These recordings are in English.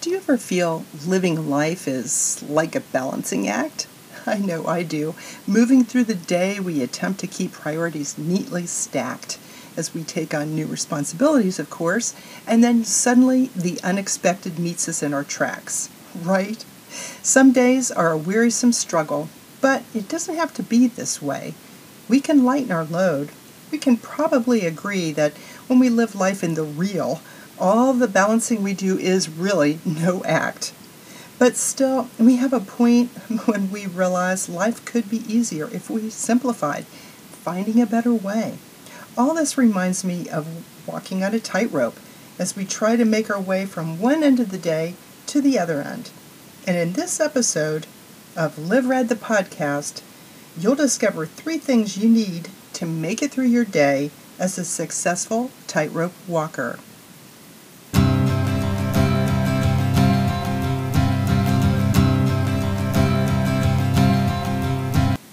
Do you ever feel living life is like a balancing act? I know I do. Moving through the day, we attempt to keep priorities neatly stacked as we take on new responsibilities, of course, and then suddenly the unexpected meets us in our tracks, right? Some days are a wearisome struggle, but it doesn't have to be this way. We can lighten our load. We can probably agree that when we live life in the real, all the balancing we do is really no act. But still, we have a point when we realize life could be easier if we simplified, finding a better way. All this reminds me of walking on a tightrope as we try to make our way from one end of the day to the other end. And in this episode of Live Rad the podcast, you'll discover three things you need to make it through your day as a successful tightrope walker.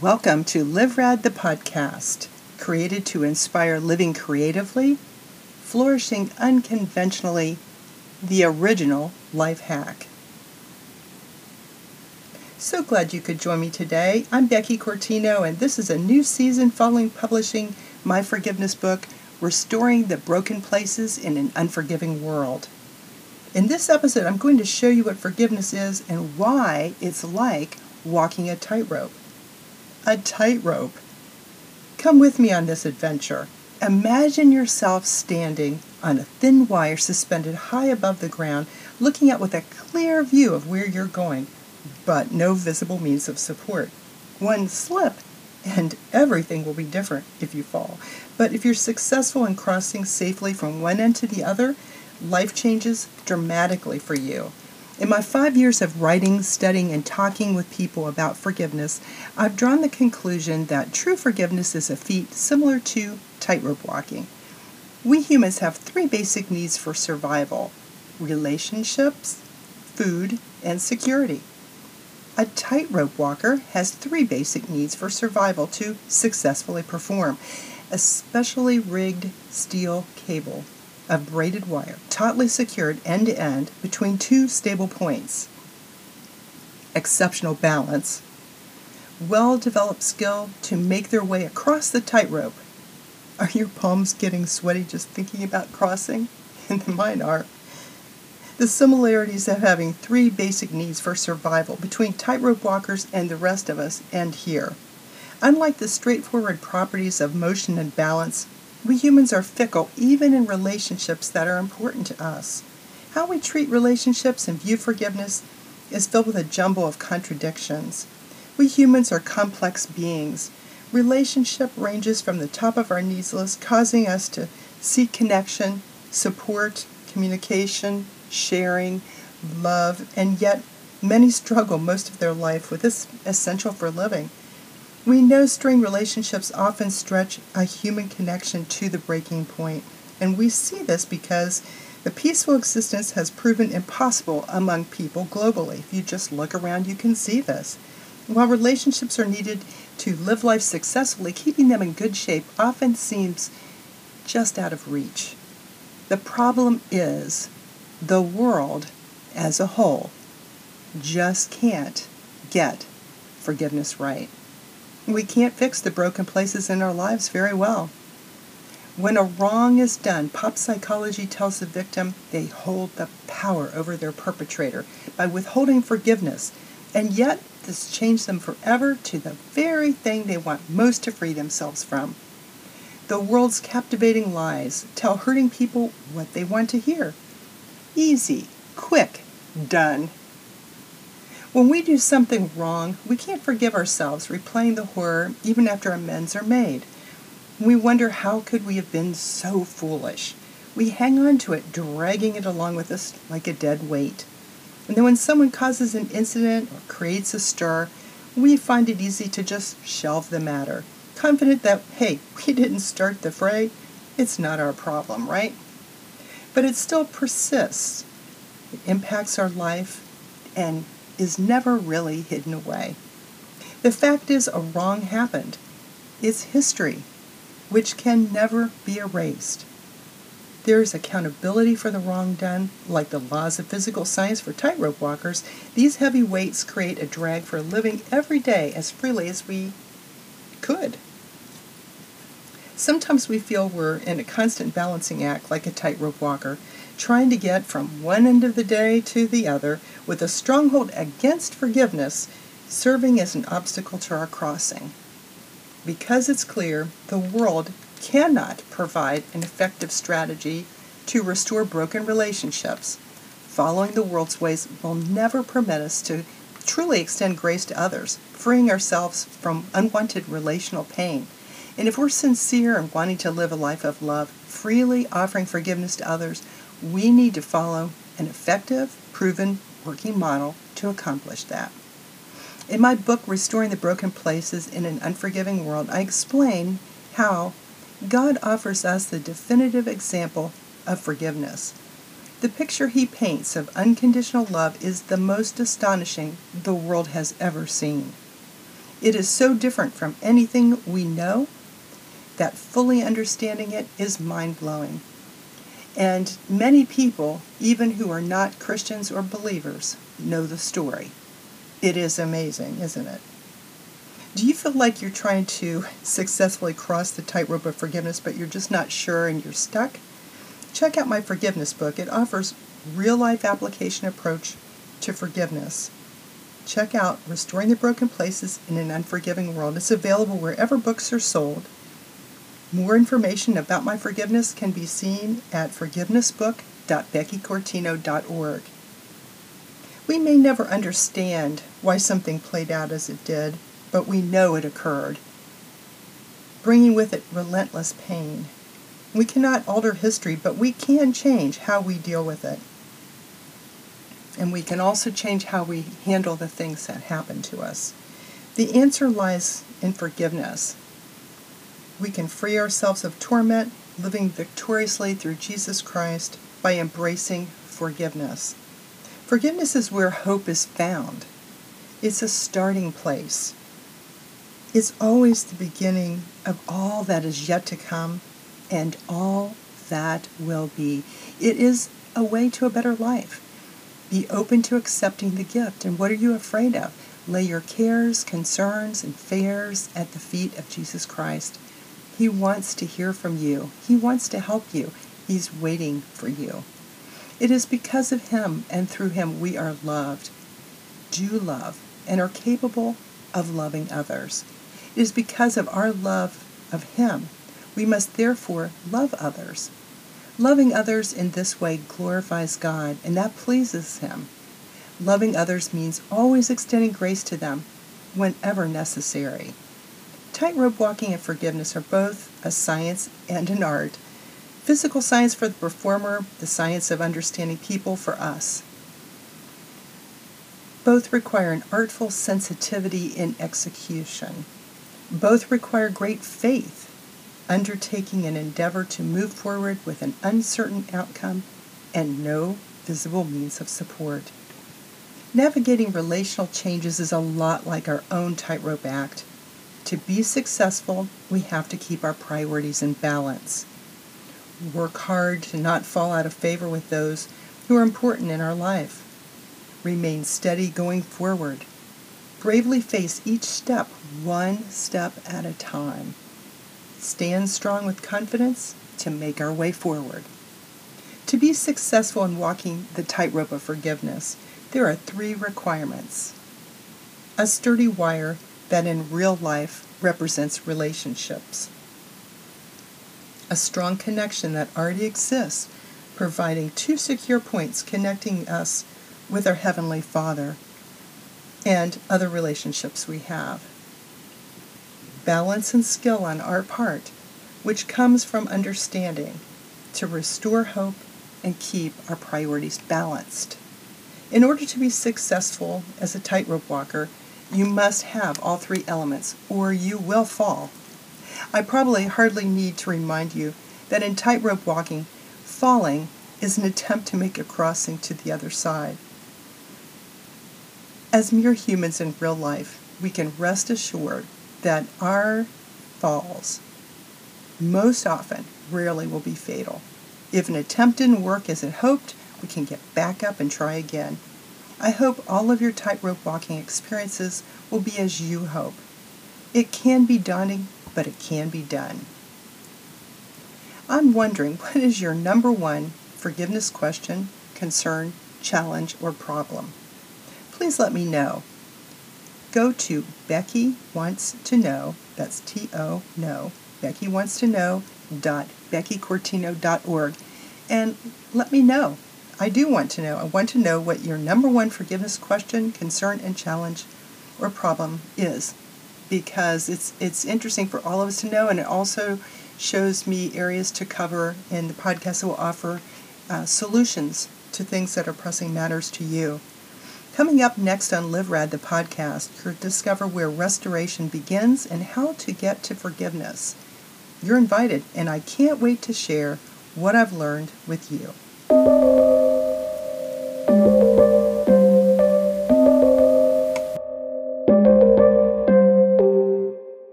Welcome to Live Rad the podcast, created to inspire living creatively, flourishing unconventionally, the original life hack. So glad you could join me today. I'm Becky Cortino, and this is a new season following publishing my forgiveness book, Restoring the Broken Places in an Unforgiving World. In this episode, I'm going to show you what forgiveness is and why it's like walking a tightrope a tightrope. Come with me on this adventure. Imagine yourself standing on a thin wire suspended high above the ground, looking out with a clear view of where you're going, but no visible means of support. One slip, and everything will be different if you fall. But if you're successful in crossing safely from one end to the other, life changes dramatically for you. In my five years of writing, studying, and talking with people about forgiveness, I've drawn the conclusion that true forgiveness is a feat similar to tightrope walking. We humans have three basic needs for survival relationships, food, and security. A tightrope walker has three basic needs for survival to successfully perform a specially rigged steel cable of braided wire, tautly secured end to end between two stable points. Exceptional balance, well developed skill to make their way across the tightrope. Are your palms getting sweaty just thinking about crossing? And mine are. The similarities of having three basic needs for survival between tightrope walkers and the rest of us end here. Unlike the straightforward properties of motion and balance, we humans are fickle even in relationships that are important to us. How we treat relationships and view forgiveness is filled with a jumble of contradictions. We humans are complex beings. Relationship ranges from the top of our needs list, causing us to seek connection, support, communication, sharing, love, and yet many struggle most of their life with this essential for living. We know strained relationships often stretch a human connection to the breaking point, and we see this because the peaceful existence has proven impossible among people globally. If you just look around, you can see this. While relationships are needed to live life successfully, keeping them in good shape often seems just out of reach. The problem is the world as a whole just can't get forgiveness right. We can't fix the broken places in our lives very well. When a wrong is done, pop psychology tells the victim they hold the power over their perpetrator by withholding forgiveness, and yet this changed them forever to the very thing they want most to free themselves from. The world's captivating lies tell hurting people what they want to hear. Easy, quick, done. When we do something wrong, we can't forgive ourselves, replaying the horror even after amends are made. We wonder how could we have been so foolish. We hang on to it, dragging it along with us like a dead weight. And then when someone causes an incident or creates a stir, we find it easy to just shelve the matter, confident that, hey, we didn't start the fray, it's not our problem, right? But it still persists. It impacts our life and is never really hidden away. The fact is, a wrong happened. It's history, which can never be erased. There is accountability for the wrong done, like the laws of physical science for tightrope walkers. These heavy weights create a drag for living every day as freely as we could. Sometimes we feel we're in a constant balancing act like a tightrope walker, trying to get from one end of the day to the other with a stronghold against forgiveness serving as an obstacle to our crossing. Because it's clear the world cannot provide an effective strategy to restore broken relationships, following the world's ways will never permit us to truly extend grace to others, freeing ourselves from unwanted relational pain and if we're sincere in wanting to live a life of love, freely offering forgiveness to others, we need to follow an effective, proven, working model to accomplish that. In my book, Restoring the Broken Places in an Unforgiving World, I explain how God offers us the definitive example of forgiveness. The picture he paints of unconditional love is the most astonishing the world has ever seen. It is so different from anything we know that fully understanding it is mind blowing. And many people, even who are not Christians or believers, know the story. It is amazing, isn't it? Do you feel like you're trying to successfully cross the tightrope of forgiveness, but you're just not sure and you're stuck? Check out my forgiveness book. It offers real life application approach to forgiveness. Check out Restoring the Broken Places in an Unforgiving World. It's available wherever books are sold. More information about my forgiveness can be seen at forgivenessbook.beckycortino.org. We may never understand why something played out as it did, but we know it occurred, bringing with it relentless pain. We cannot alter history, but we can change how we deal with it. And we can also change how we handle the things that happen to us. The answer lies in forgiveness we can free ourselves of torment, living victoriously through Jesus Christ by embracing forgiveness. Forgiveness is where hope is found. It's a starting place. It's always the beginning of all that is yet to come and all that will be. It is a way to a better life. Be open to accepting the gift. And what are you afraid of? Lay your cares, concerns, and fears at the feet of Jesus Christ. He wants to hear from you. He wants to help you. He's waiting for you. It is because of Him and through Him we are loved, do love, and are capable of loving others. It is because of our love of Him we must therefore love others. Loving others in this way glorifies God, and that pleases Him. Loving others means always extending grace to them whenever necessary. Tightrope walking and forgiveness are both a science and an art. Physical science for the performer, the science of understanding people for us. Both require an artful sensitivity in execution. Both require great faith, undertaking an endeavor to move forward with an uncertain outcome and no visible means of support. Navigating relational changes is a lot like our own tightrope act. To be successful, we have to keep our priorities in balance. Work hard to not fall out of favor with those who are important in our life. Remain steady going forward. Bravely face each step one step at a time. Stand strong with confidence to make our way forward. To be successful in walking the tightrope of forgiveness, there are three requirements. A sturdy wire that in real life represents relationships. A strong connection that already exists, providing two secure points connecting us with our Heavenly Father and other relationships we have. Balance and skill on our part, which comes from understanding to restore hope and keep our priorities balanced. In order to be successful as a tightrope walker, you must have all three elements, or you will fall. I probably hardly need to remind you that in tightrope walking, falling is an attempt to make a crossing to the other side. As mere humans in real life, we can rest assured that our falls, most often, rarely will be fatal. If an attempt didn't work as it hoped, we can get back up and try again. I hope all of your tightrope walking experiences will be as you hope. It can be daunting, but it can be done. I'm wondering what is your number one forgiveness question, concern, challenge, or problem? Please let me know. Go to Becky Wants to Know, that's T O know, Becky Wants to Know dot beckycortino.org and let me know. I do want to know. I want to know what your number one forgiveness question, concern, and challenge or problem is because it's it's interesting for all of us to know and it also shows me areas to cover in the podcast that will offer uh, solutions to things that are pressing matters to you. Coming up next on Live Rad, the podcast, you'll discover where restoration begins and how to get to forgiveness. You're invited, and I can't wait to share what I've learned with you.